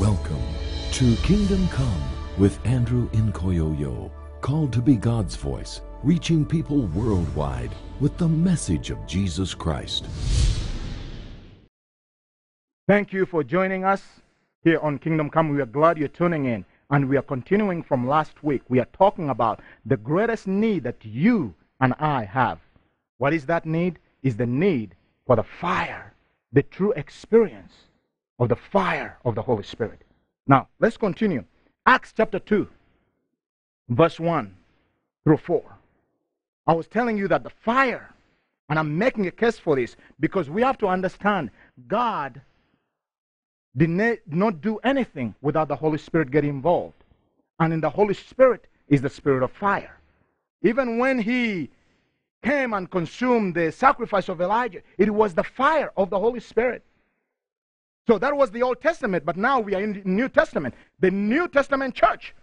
Welcome to Kingdom Come with Andrew Nkoyoyo, called to be God's voice, reaching people worldwide with the message of Jesus Christ. Thank you for joining us here on Kingdom Come. We are glad you're tuning in. And we are continuing from last week. We are talking about the greatest need that you and I have. What is that need? Is the need for the fire, the true experience of the fire of the Holy Spirit. Now, let's continue. Acts chapter 2, verse 1 through 4. I was telling you that the fire, and I'm making a case for this because we have to understand God did not do anything without the Holy Spirit getting involved. And in the Holy Spirit is the spirit of fire. Even when he came and consumed the sacrifice of Elijah, it was the fire of the Holy Spirit. So that was the Old Testament, but now we are in the New Testament. The New Testament church.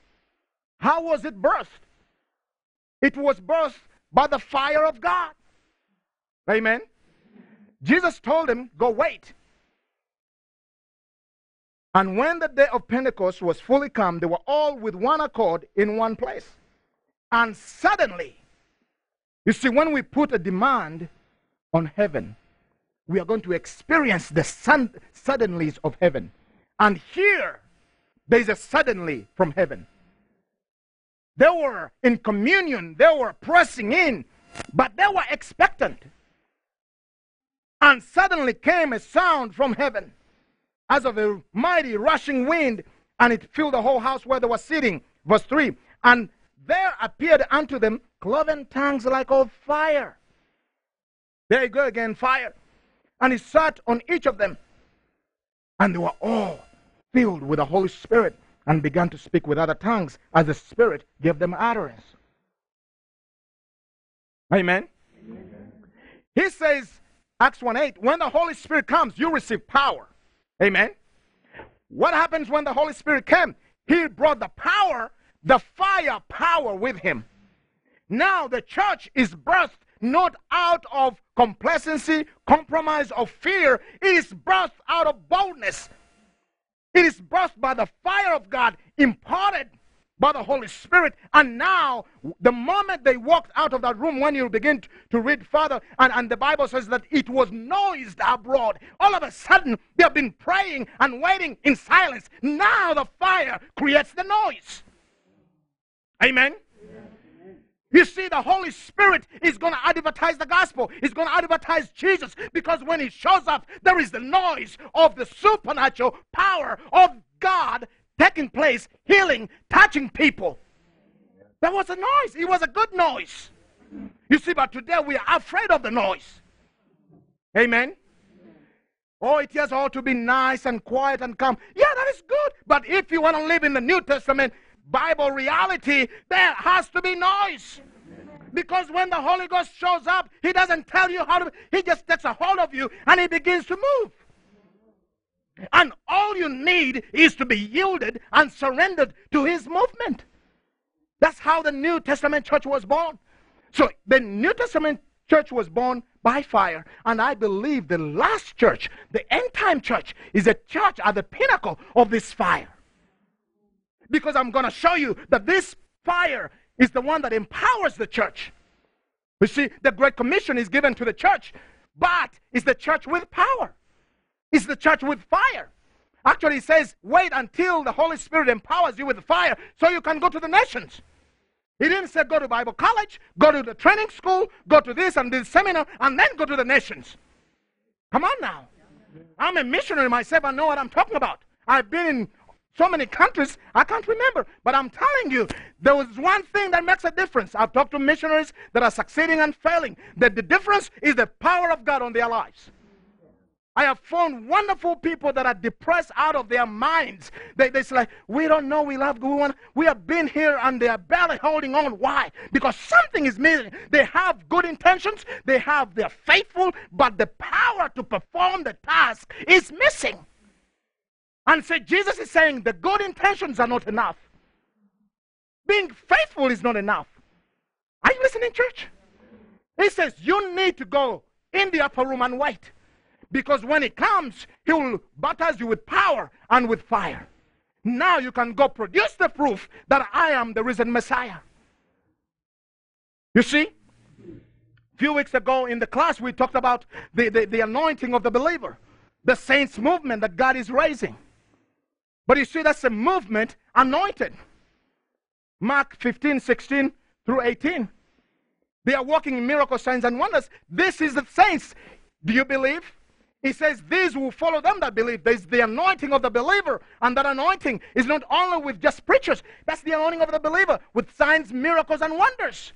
How was it birthed? It was birthed by the fire of God. Amen. Jesus told him, Go wait. And when the day of Pentecost was fully come, they were all with one accord in one place. And suddenly, you see, when we put a demand on heaven, we are going to experience the sun- suddenlies of heaven. And here, there is a suddenly from heaven. They were in communion, they were pressing in, but they were expectant. And suddenly came a sound from heaven as of a mighty rushing wind, and it filled the whole house where they were sitting. Verse 3 And there appeared unto them cloven tongues like of fire. There you go again, fire. And he sat on each of them, and they were all filled with the Holy Spirit and began to speak with other tongues as the Spirit gave them utterance. Amen. Amen. He says, Acts 1 8, when the Holy Spirit comes, you receive power. Amen. What happens when the Holy Spirit came? He brought the power, the fire power with him. Now the church is birthed not out of complacency, compromise, or fear. It is birthed out of boldness. It is birthed by the fire of God imparted by the Holy Spirit. And now, the moment they walked out of that room, when you begin to read further, and, and the Bible says that it was noised abroad. All of a sudden, they have been praying and waiting in silence. Now the fire creates the noise. Amen. You see, the Holy Spirit is going to advertise the gospel. He's going to advertise Jesus because when He shows up, there is the noise of the supernatural power of God taking place, healing, touching people. There was a noise. It was a good noise. You see, but today we are afraid of the noise. Amen. Oh, it has all to be nice and quiet and calm. Yeah, that is good. But if you want to live in the New Testament Bible reality, there has to be noise. Because when the Holy Ghost shows up, He doesn't tell you how to, He just takes a hold of you and He begins to move. And all you need is to be yielded and surrendered to his movement. That's how the New Testament church was born. So the New Testament church was born by fire. And I believe the last church, the end time church, is a church at the pinnacle of this fire. Because I'm going to show you that this fire is the one that empowers the church. You see, the Great Commission is given to the church, but it's the church with power. Is the church with fire. Actually, it says, wait until the Holy Spirit empowers you with fire so you can go to the nations. He didn't say go to Bible college, go to the training school, go to this and this seminar, and then go to the nations. Come on now. I'm a missionary myself. I know what I'm talking about. I've been in so many countries, I can't remember. But I'm telling you, there was one thing that makes a difference. I've talked to missionaries that are succeeding and failing. That the difference is the power of God on their lives. I have found wonderful people that are depressed out of their minds. They, they say, like, we don't know we love God. We have been here and they are barely holding on. Why? Because something is missing. They have good intentions. They have, they're faithful, but the power to perform the task is missing. And so Jesus is saying the good intentions are not enough. Being faithful is not enough. Are you listening, church? He says you need to go in the upper room and wait. Because when he comes, he will baptize you with power and with fire. Now you can go produce the proof that I am the risen Messiah. You see? A few weeks ago in the class, we talked about the, the, the anointing of the believer, the saints movement that God is raising. But you see, that's a movement anointed. Mark 15, 16 through 18. They are walking in miracle signs and wonders. This is the saints. Do you believe? He says, These will follow them that believe. There's the anointing of the believer. And that anointing is not only with just preachers, that's the anointing of the believer with signs, miracles, and wonders.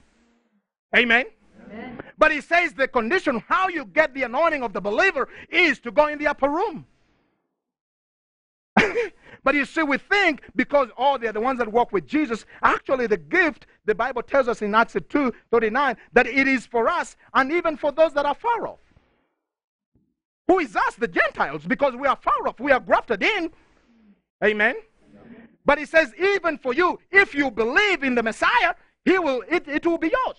Amen. Amen. But he says the condition how you get the anointing of the believer is to go in the upper room. but you see, we think because all they're the ones that walk with Jesus, actually the gift, the Bible tells us in Acts 2 39, that it is for us and even for those that are far off. Who is us, the Gentiles? Because we are far off. We are grafted in. Amen. But he says, even for you, if you believe in the Messiah, he will it, it will be yours.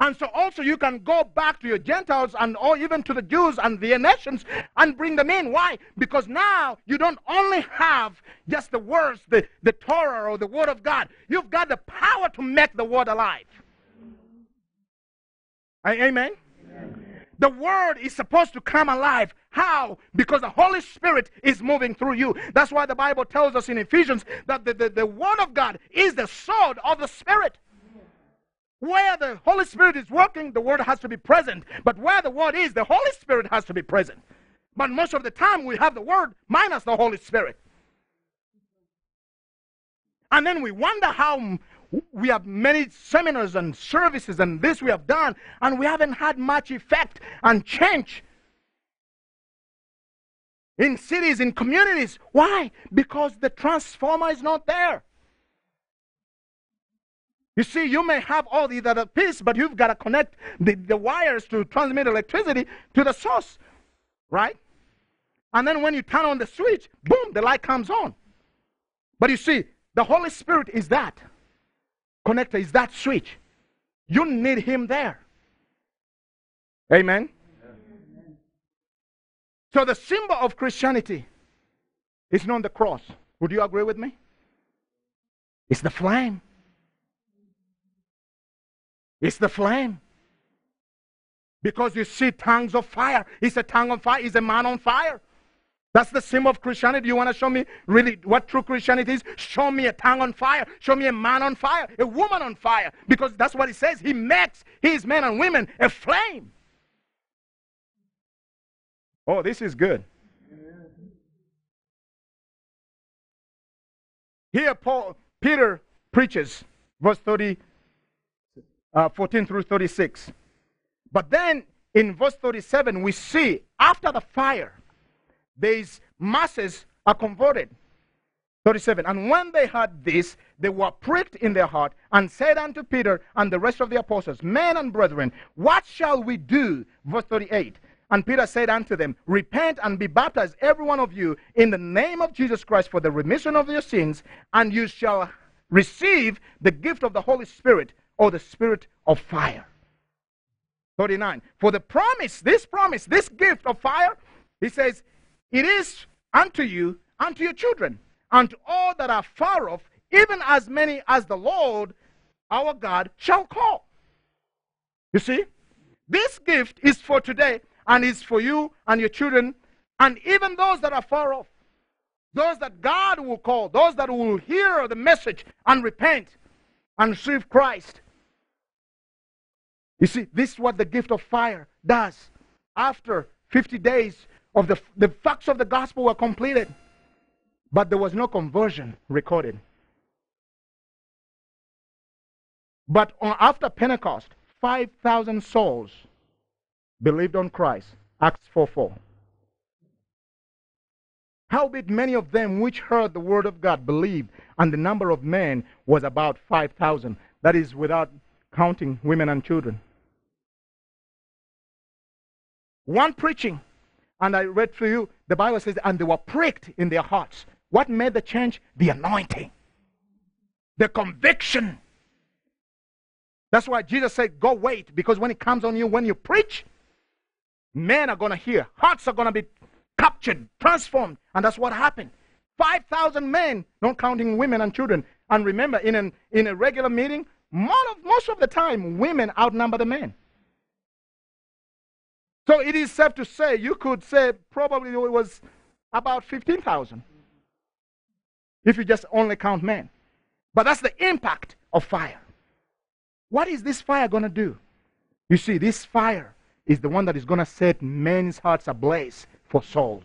And so also you can go back to your Gentiles and or even to the Jews and the nations and bring them in. Why? Because now you don't only have just the words, the, the Torah or the Word of God. You've got the power to make the Word alive. Amen? The word is supposed to come alive. How? Because the Holy Spirit is moving through you. That's why the Bible tells us in Ephesians that the, the, the word of God is the sword of the Spirit. Where the Holy Spirit is working, the word has to be present. But where the word is, the Holy Spirit has to be present. But most of the time, we have the word minus the Holy Spirit. And then we wonder how we have many seminars and services and this we have done, and we haven't had much effect and change in cities, in communities. Why? Because the transformer is not there. You see, you may have all the other piece, but you've got to connect the, the wires to transmit electricity to the source, right? And then when you turn on the switch, boom, the light comes on. But you see, the Holy Spirit is that connector, is that switch. You need Him there. Amen. So the symbol of Christianity is not the cross. Would you agree with me? It's the flame. It's the flame. Because you see tongues of fire. It's a tongue on fire. It's a man on fire. That's the symbol of Christianity. You want to show me really what true Christianity is? Show me a tongue on fire. Show me a man on fire, a woman on fire. Because that's what he says. He makes his men and women a flame. Oh, this is good. Here, Paul, Peter preaches, verse 30, uh, 14 through 36. But then in verse 37, we see after the fire, these masses are converted. 37. And when they heard this, they were pricked in their heart and said unto Peter and the rest of the apostles, Men and brethren, what shall we do? Verse 38. And Peter said unto them, Repent and be baptized, every one of you, in the name of Jesus Christ for the remission of your sins, and you shall receive the gift of the Holy Spirit or the Spirit of fire. 39. For the promise, this promise, this gift of fire, he says, it is unto you, unto your children, unto all that are far off, even as many as the Lord our God shall call. You see, this gift is for today and is for you and your children and even those that are far off. Those that God will call, those that will hear the message and repent and receive Christ. You see, this is what the gift of fire does. After 50 days, of the, the facts of the gospel were completed, but there was no conversion recorded. But on, after Pentecost, 5,000 souls believed on Christ. Acts 4 4. Howbeit many of them which heard the word of God believed, and the number of men was about 5,000. That is without counting women and children. One preaching and I read for you, the Bible says, and they were pricked in their hearts. What made the change? The anointing, the conviction. That's why Jesus said, Go wait, because when it comes on you, when you preach, men are going to hear, hearts are going to be captured, transformed. And that's what happened. 5,000 men, not counting women and children. And remember, in, an, in a regular meeting, most of, most of the time, women outnumber the men. So it is safe to say, you could say probably it was about 15,000 if you just only count men. But that's the impact of fire. What is this fire going to do? You see, this fire is the one that is going to set men's hearts ablaze for souls.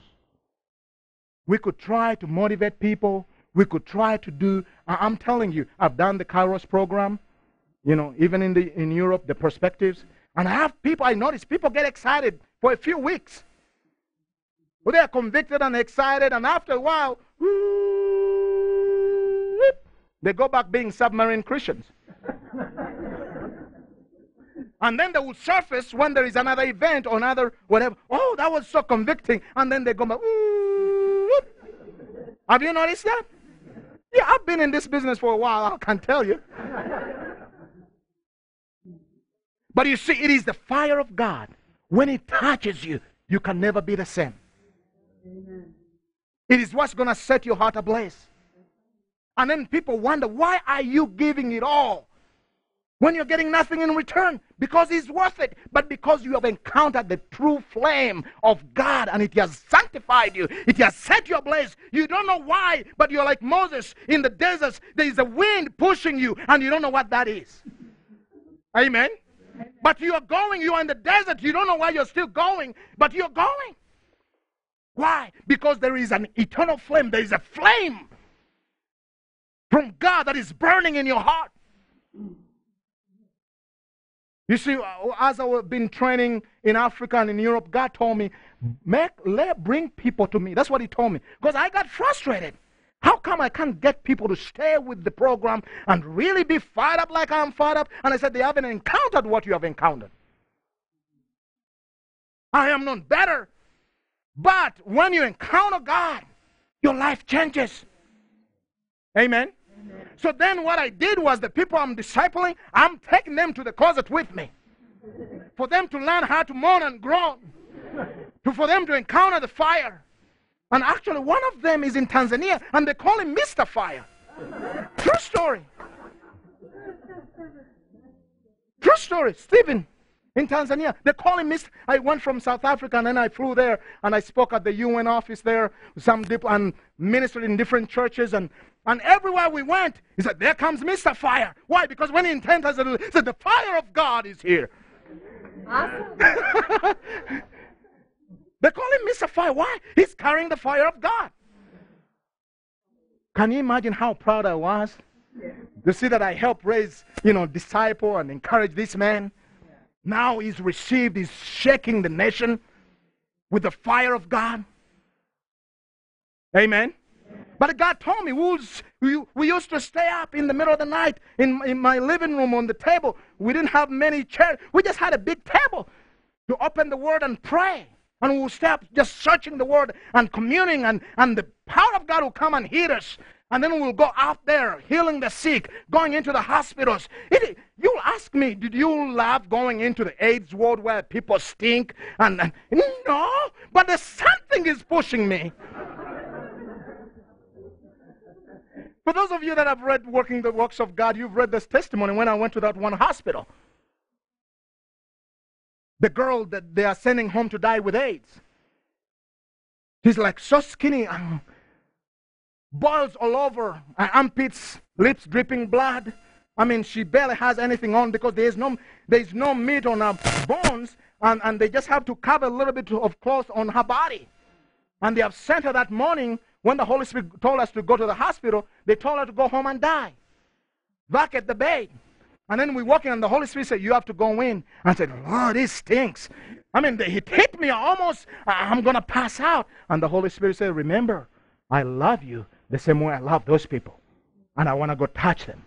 We could try to motivate people. We could try to do, I'm telling you, I've done the Kairos program, you know, even in, the, in Europe, the perspectives. And I have people, I notice people get excited for a few weeks. Well, they are convicted and excited, and after a while, they go back being submarine Christians. and then they will surface when there is another event or another whatever. Oh, that was so convicting. And then they go back. Have you noticed that? Yeah, I've been in this business for a while, I can tell you. But you see, it is the fire of God. When it touches you, you can never be the same. It is what's going to set your heart ablaze. And then people wonder, why are you giving it all when you're getting nothing in return? Because it's worth it, but because you have encountered the true flame of God and it has sanctified you, it has set you ablaze. You don't know why, but you're like Moses in the desert. There is a wind pushing you, and you don't know what that is. Amen. But you are going, you are in the desert. You don't know why you're still going, but you're going. Why? Because there is an eternal flame. There is a flame from God that is burning in your heart. You see, uh, as I've been training in Africa and in Europe, God told me, make, let, bring people to me. That's what He told me. Because I got frustrated. How come I can't get people to stay with the program and really be fired up like I'm fired up? And I said, they haven't encountered what you have encountered. I am not better. But when you encounter God, your life changes. Amen? Amen. So then what I did was the people I'm discipling, I'm taking them to the closet with me. For them to learn how to mourn and groan. To, for them to encounter the fire. And actually, one of them is in Tanzania, and they call him Mr. Fire. True story. True story. Stephen in Tanzania. They call him Mr. I went from South Africa and then I flew there and I spoke at the UN office there, some dip, and ministered in different churches and and everywhere we went, he said, There comes Mr. Fire. Why? Because when he intended, he said, The fire of God is here. Awesome. They call him Mr. Fire. Why? He's carrying the fire of God. Can you imagine how proud I was? To see that I helped raise, you know, disciple and encourage this man. Now he's received, he's shaking the nation with the fire of God. Amen. But God told me we, used to stay up in the middle of the night in my living room on the table. We didn't have many chairs. We just had a big table to open the Word and pray. And we'll stop just searching the word and communing, and, and the power of God will come and hit us. And then we'll go out there healing the sick, going into the hospitals. It, you'll ask me, did you love going into the AIDS world where people stink? And, and no, but there's something is pushing me. For those of you that have read Working the Works of God, you've read this testimony when I went to that one hospital the girl that they are sending home to die with AIDS. She's like so skinny, um, boils all over, armpits, lips dripping blood. I mean, she barely has anything on because there's no, there's no meat on her bones, and, and they just have to cover a little bit of cloth on her body. And they have sent her that morning when the Holy Spirit told us to go to the hospital, they told her to go home and die. Back at the bed. And then we walk in, and the Holy Spirit said, You have to go in. I said, Lord, this stinks. I mean, it hit me almost. I'm going to pass out. And the Holy Spirit said, Remember, I love you the same way I love those people. And I want to go touch them.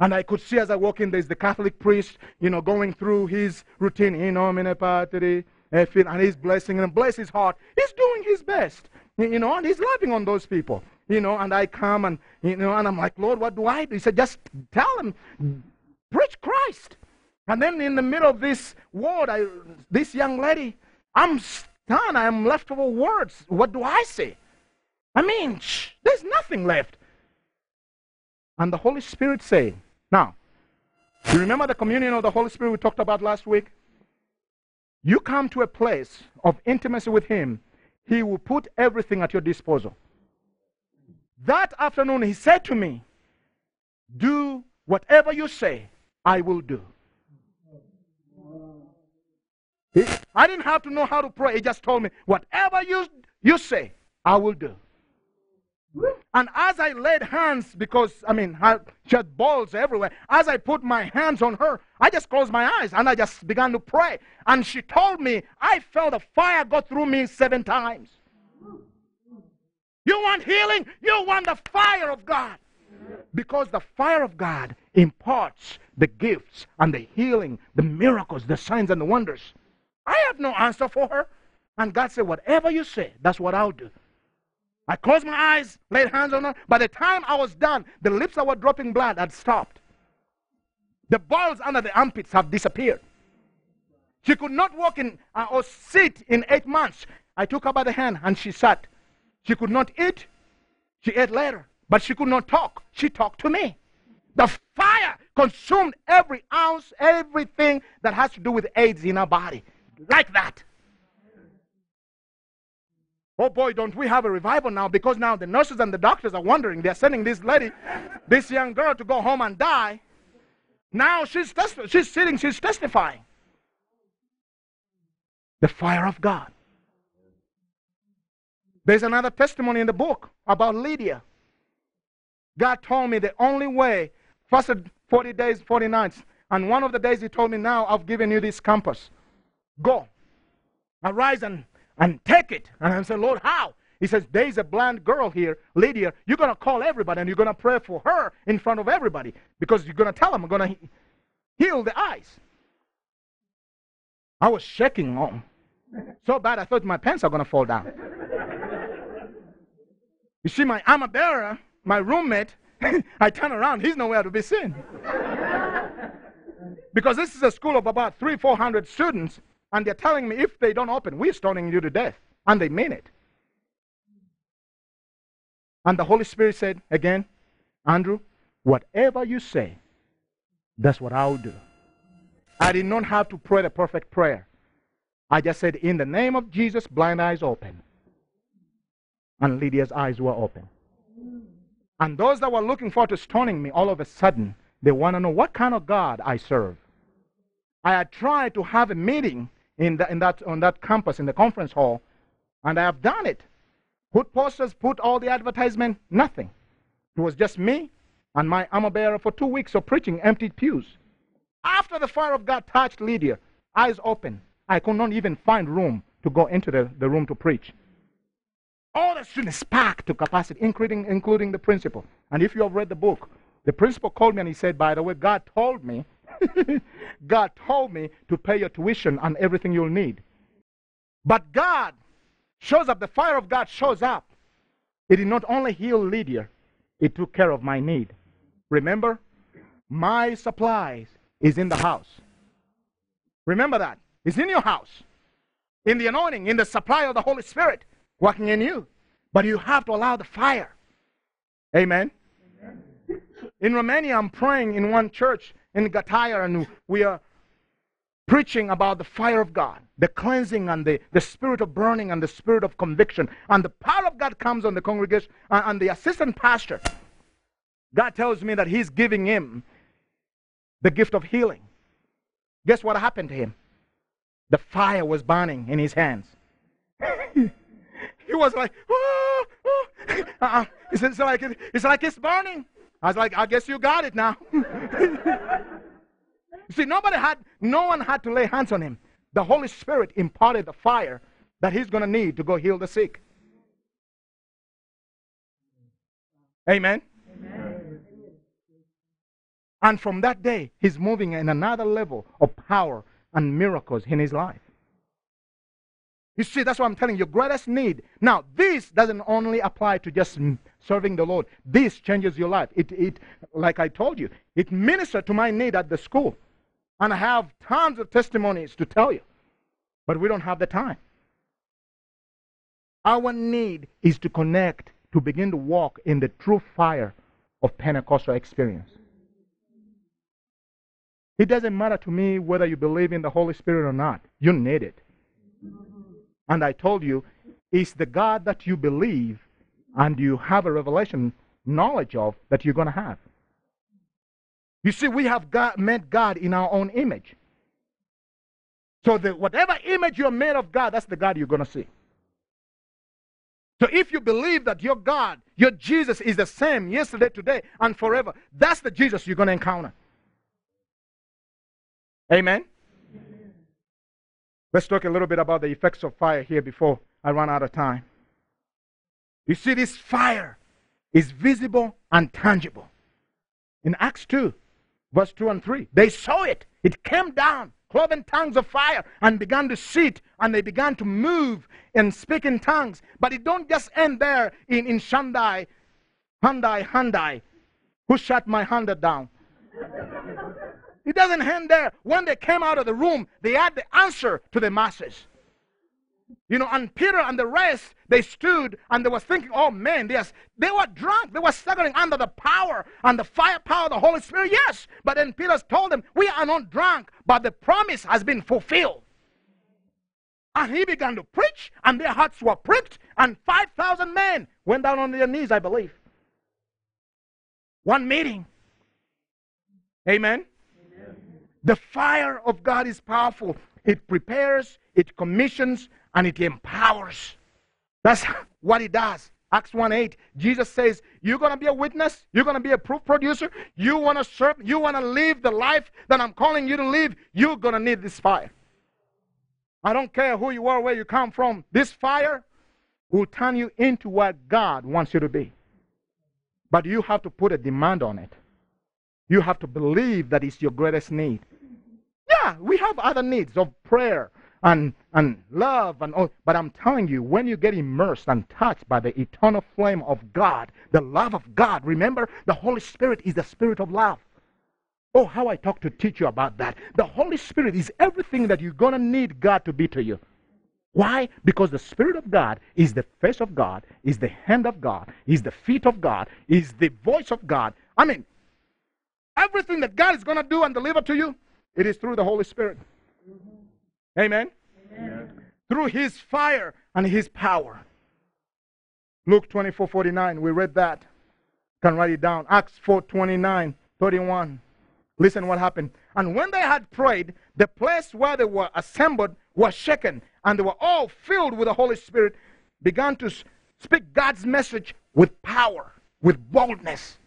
And I could see as I walk in, there's the Catholic priest, you know, going through his routine, in nomine patri, eh, and he's blessing and bless his heart. He's doing his best, you know, and he's loving on those people, you know. And I come and, you know, and I'm like, Lord, what do I do? He said, just tell him, Preach Christ. And then in the middle of this word, I, this young lady, I'm stunned. I'm left with words. What do I say? I mean, shh, there's nothing left. And the Holy Spirit said, Now, you remember the communion of the Holy Spirit we talked about last week? You come to a place of intimacy with Him, He will put everything at your disposal. That afternoon, He said to me, Do whatever you say, I will do. I didn't have to know how to pray. He just told me, Whatever you, you say, I will do. And as I laid hands, because I mean, she had balls everywhere, as I put my hands on her, I just closed my eyes and I just began to pray. And she told me, I felt a fire go through me seven times. You want healing? You want the fire of God. Because the fire of God imparts the gifts and the healing, the miracles, the signs and the wonders. I have no answer for her. And God said, Whatever you say, that's what I'll do. I closed my eyes, laid hands on her. By the time I was done, the lips that were dropping blood had stopped. The balls under the armpits have disappeared. She could not walk in uh, or sit in eight months. I took her by the hand and she sat. She could not eat. She ate later, but she could not talk. She talked to me. The fire consumed every ounce, everything that has to do with AIDS in her body. Like that. Oh boy, don't we have a revival now because now the nurses and the doctors are wondering. They're sending this lady, this young girl, to go home and die. Now she's, testi- she's sitting, she's testifying. The fire of God. There's another testimony in the book about Lydia. God told me the only way, fasted 40 days, 40 nights, and one of the days He told me, Now I've given you this compass. Go. Arise and and take it. And I said, Lord, how? He says, There's a blind girl here, Lydia. You're going to call everybody and you're going to pray for her in front of everybody because you're going to tell them, I'm going to heal the eyes. I was shaking. So bad I thought my pants are going to fall down. you see, my armor bearer, my roommate, I turn around, he's nowhere to be seen. because this is a school of about three, four hundred students. And they're telling me if they don't open, we're stoning you to death. And they mean it. And the Holy Spirit said again, Andrew, whatever you say, that's what I'll do. I did not have to pray the perfect prayer. I just said, In the name of Jesus, blind eyes open. And Lydia's eyes were open. And those that were looking forward to stoning me, all of a sudden, they want to know what kind of God I serve. I had tried to have a meeting in, the, in that, on that campus in the conference hall, and I have done it. Put posters, put all the advertisement, nothing. It was just me and my armor bearer for two weeks of preaching empty pews. After the fire of God touched Lydia, eyes open, I could not even find room to go into the, the room to preach. All the students packed to capacity, including, including the principal. And if you have read the book, the principal called me and he said, By the way, God told me God told me to pay your tuition and everything you'll need. But God shows up, the fire of God shows up. It did not only heal Lydia, it took care of my need. Remember, my supplies is in the house. Remember that. It's in your house. In the anointing, in the supply of the Holy Spirit working in you. But you have to allow the fire. Amen. In Romania, I'm praying in one church in Gataia, and we are preaching about the fire of God, the cleansing and the, the spirit of burning and the spirit of conviction. And the power of God comes on the congregation and, and the assistant pastor. God tells me that he's giving him the gift of healing. Guess what happened to him? The fire was burning in his hands. He was like, oh, oh. Uh-uh. It's, it's, like, it's like it's burning. I was like, I guess you got it now. See, nobody had, no one had to lay hands on him. The Holy Spirit imparted the fire that he's going to need to go heal the sick. Amen? Amen. And from that day, he's moving in another level of power and miracles in his life. You see, that's what I'm telling you. Greatest need. Now, this doesn't only apply to just serving the Lord. This changes your life. It, it, like I told you, it ministered to my need at the school. And I have tons of testimonies to tell you. But we don't have the time. Our need is to connect to begin to walk in the true fire of Pentecostal experience. It doesn't matter to me whether you believe in the Holy Spirit or not. You need it. And I told you, is the God that you believe and you have a revelation knowledge of that you're going to have. You see, we have God, made God in our own image. So that whatever image you're made of God, that's the God you're going to see. So if you believe that your God, your Jesus is the same yesterday, today, and forever, that's the Jesus you're going to encounter. Amen? Let's talk a little bit about the effects of fire here before I run out of time. You see, this fire is visible and tangible. In Acts 2, verse 2 and 3, they saw it. It came down, cloven tongues of fire, and began to sit, and they began to move and speak in tongues. But it don't just end there in, in Shandai, Hyundai, Hyundai. Who shut my Honda down? It doesn't end there. When they came out of the room, they had the answer to the masses. You know, and Peter and the rest, they stood and they were thinking, oh man, yes, they were drunk. They were staggering under the power and the firepower of the Holy Spirit. Yes. But then Peter told them, we are not drunk, but the promise has been fulfilled. And he began to preach, and their hearts were pricked, and 5,000 men went down on their knees, I believe. One meeting. Amen. The fire of God is powerful. It prepares, it commissions, and it empowers. That's what it does. Acts 1 8, Jesus says, You're going to be a witness. You're going to be a proof producer. You want to serve. You want to live the life that I'm calling you to live. You're going to need this fire. I don't care who you are, where you come from. This fire will turn you into what God wants you to be. But you have to put a demand on it. You have to believe that it's your greatest need. Yeah, we have other needs of prayer, and, and love and all. But I'm telling you, when you get immersed and touched by the eternal flame of God, the love of God, remember, the Holy Spirit is the spirit of love. Oh, how I talk to teach you about that. The Holy Spirit is everything that you're going to need God to be to you. Why? Because the Spirit of God is the face of God, is the hand of God, is the feet of God, is the voice of God. I mean, everything that God is going to do and deliver to you, it is through the Holy Spirit. Mm-hmm. Amen? Amen. Through his fire and his power. Luke 24 49, we read that. Can write it down. Acts 4 29, 31. Listen what happened. And when they had prayed, the place where they were assembled was shaken, and they were all filled with the Holy Spirit, began to speak God's message with power, with boldness.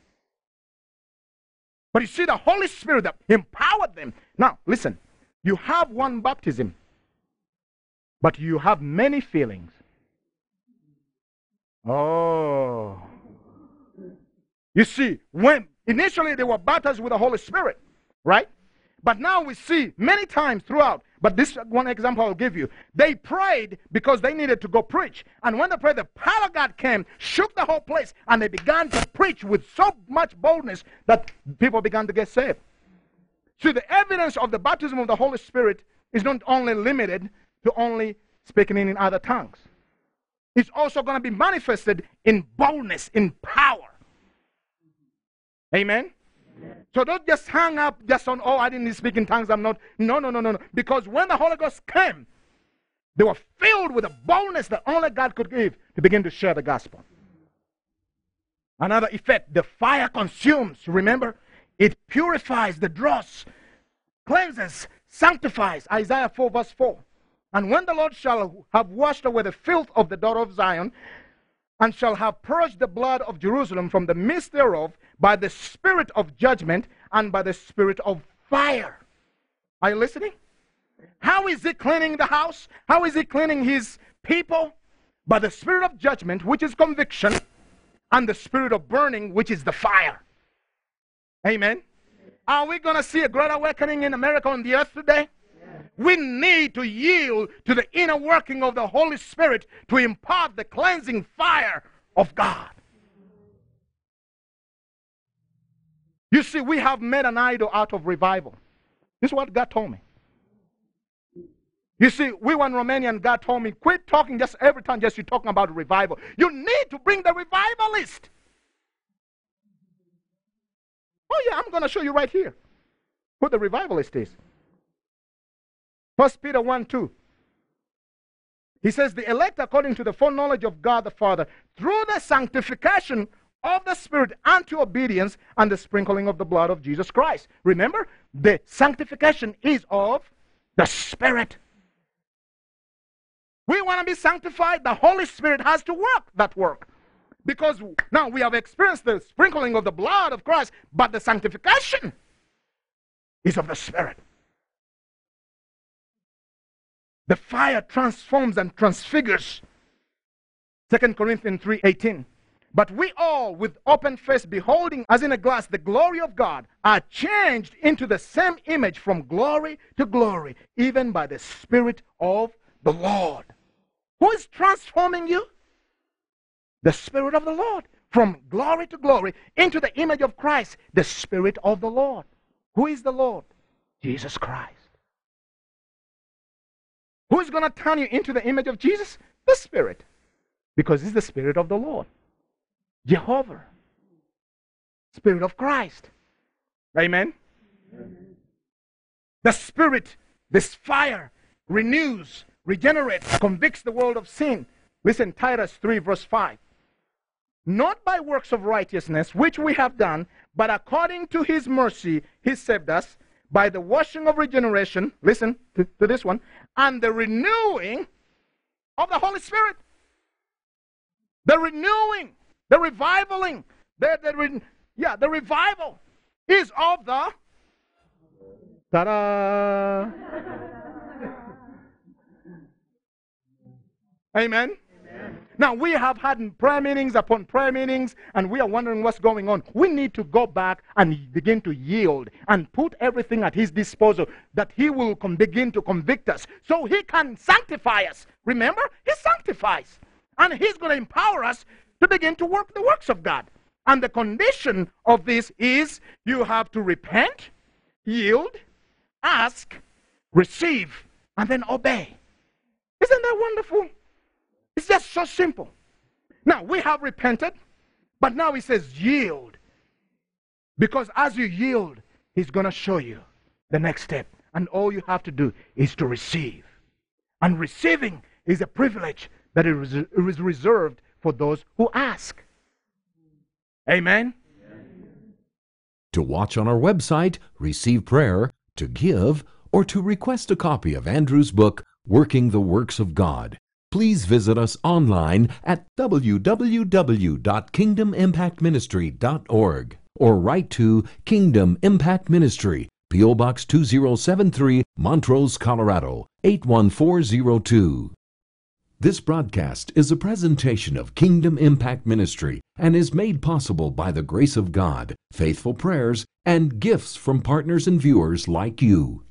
But you see, the Holy Spirit that empowered them. Now, listen, you have one baptism, but you have many feelings. Oh. You see, when initially they were baptized with the Holy Spirit, right? But now we see many times throughout, but this one example I'll give you. They prayed because they needed to go preach. And when they prayed, the power of God came, shook the whole place, and they began to preach with so much boldness that people began to get saved. See, the evidence of the baptism of the Holy Spirit is not only limited to only speaking in other tongues, it's also going to be manifested in boldness, in power. Amen? So don't just hang up just on, oh, I didn't speak in tongues, I'm not. No, no, no, no, no. Because when the Holy Ghost came, they were filled with a boldness that only God could give to begin to share the gospel. Another effect, the fire consumes, remember? It purifies the dross, cleanses, sanctifies. Isaiah 4, verse 4. And when the Lord shall have washed away the filth of the daughter of Zion, and shall have purged the blood of Jerusalem from the midst thereof by the spirit of judgment and by the spirit of fire. Are you listening? How is he cleaning the house? How is he cleaning his people? By the spirit of judgment, which is conviction, and the spirit of burning, which is the fire. Amen. Are we going to see a great awakening in America on the earth today? We need to yield to the inner working of the Holy Spirit to impart the cleansing fire of God. You see, we have made an idol out of revival. This is what God told me. You see, we were in Romania and God told me, quit talking just every time just you're talking about revival. You need to bring the revivalist. Oh, yeah, I'm going to show you right here who the revivalist is. First Peter 1 2. He says, The elect according to the foreknowledge of God the Father, through the sanctification of the Spirit unto obedience and the sprinkling of the blood of Jesus Christ. Remember, the sanctification is of the Spirit. We want to be sanctified. The Holy Spirit has to work that work. Because now we have experienced the sprinkling of the blood of Christ, but the sanctification is of the Spirit. The fire transforms and transfigures. 2 Corinthians 3:18. But we all, with open face, beholding as in a glass the glory of God, are changed into the same image from glory to glory, even by the Spirit of the Lord. Who is transforming you? The Spirit of the Lord. From glory to glory into the image of Christ, the Spirit of the Lord. Who is the Lord? Jesus Christ. Who is going to turn you into the image of Jesus? The Spirit. Because it's the Spirit of the Lord. Jehovah. Spirit of Christ. Amen. Amen. The Spirit, this fire, renews, regenerates, convicts the world of sin. Listen, Titus 3, verse 5. Not by works of righteousness, which we have done, but according to his mercy, he saved us by the washing of regeneration. Listen to, to this one. And the renewing of the Holy Spirit. The renewing, the revivaling, the, the re, yeah, the revival is of the ta-da Amen. Now, we have had prayer meetings upon prayer meetings, and we are wondering what's going on. We need to go back and begin to yield and put everything at His disposal that He will begin to convict us so He can sanctify us. Remember, He sanctifies, and He's going to empower us to begin to work the works of God. And the condition of this is you have to repent, yield, ask, receive, and then obey. Isn't that wonderful? It's just so simple. Now, we have repented, but now he says yield. Because as you yield, he's going to show you the next step. And all you have to do is to receive. And receiving is a privilege that is reserved for those who ask. Amen? To watch on our website, receive prayer, to give, or to request a copy of Andrew's book, Working the Works of God, please visit us online at www.kingdomimpactministry.org or write to Kingdom Impact Ministry, P.O. Box 2073, Montrose, Colorado 81402. This broadcast is a presentation of Kingdom Impact Ministry and is made possible by the grace of God, faithful prayers, and gifts from partners and viewers like you.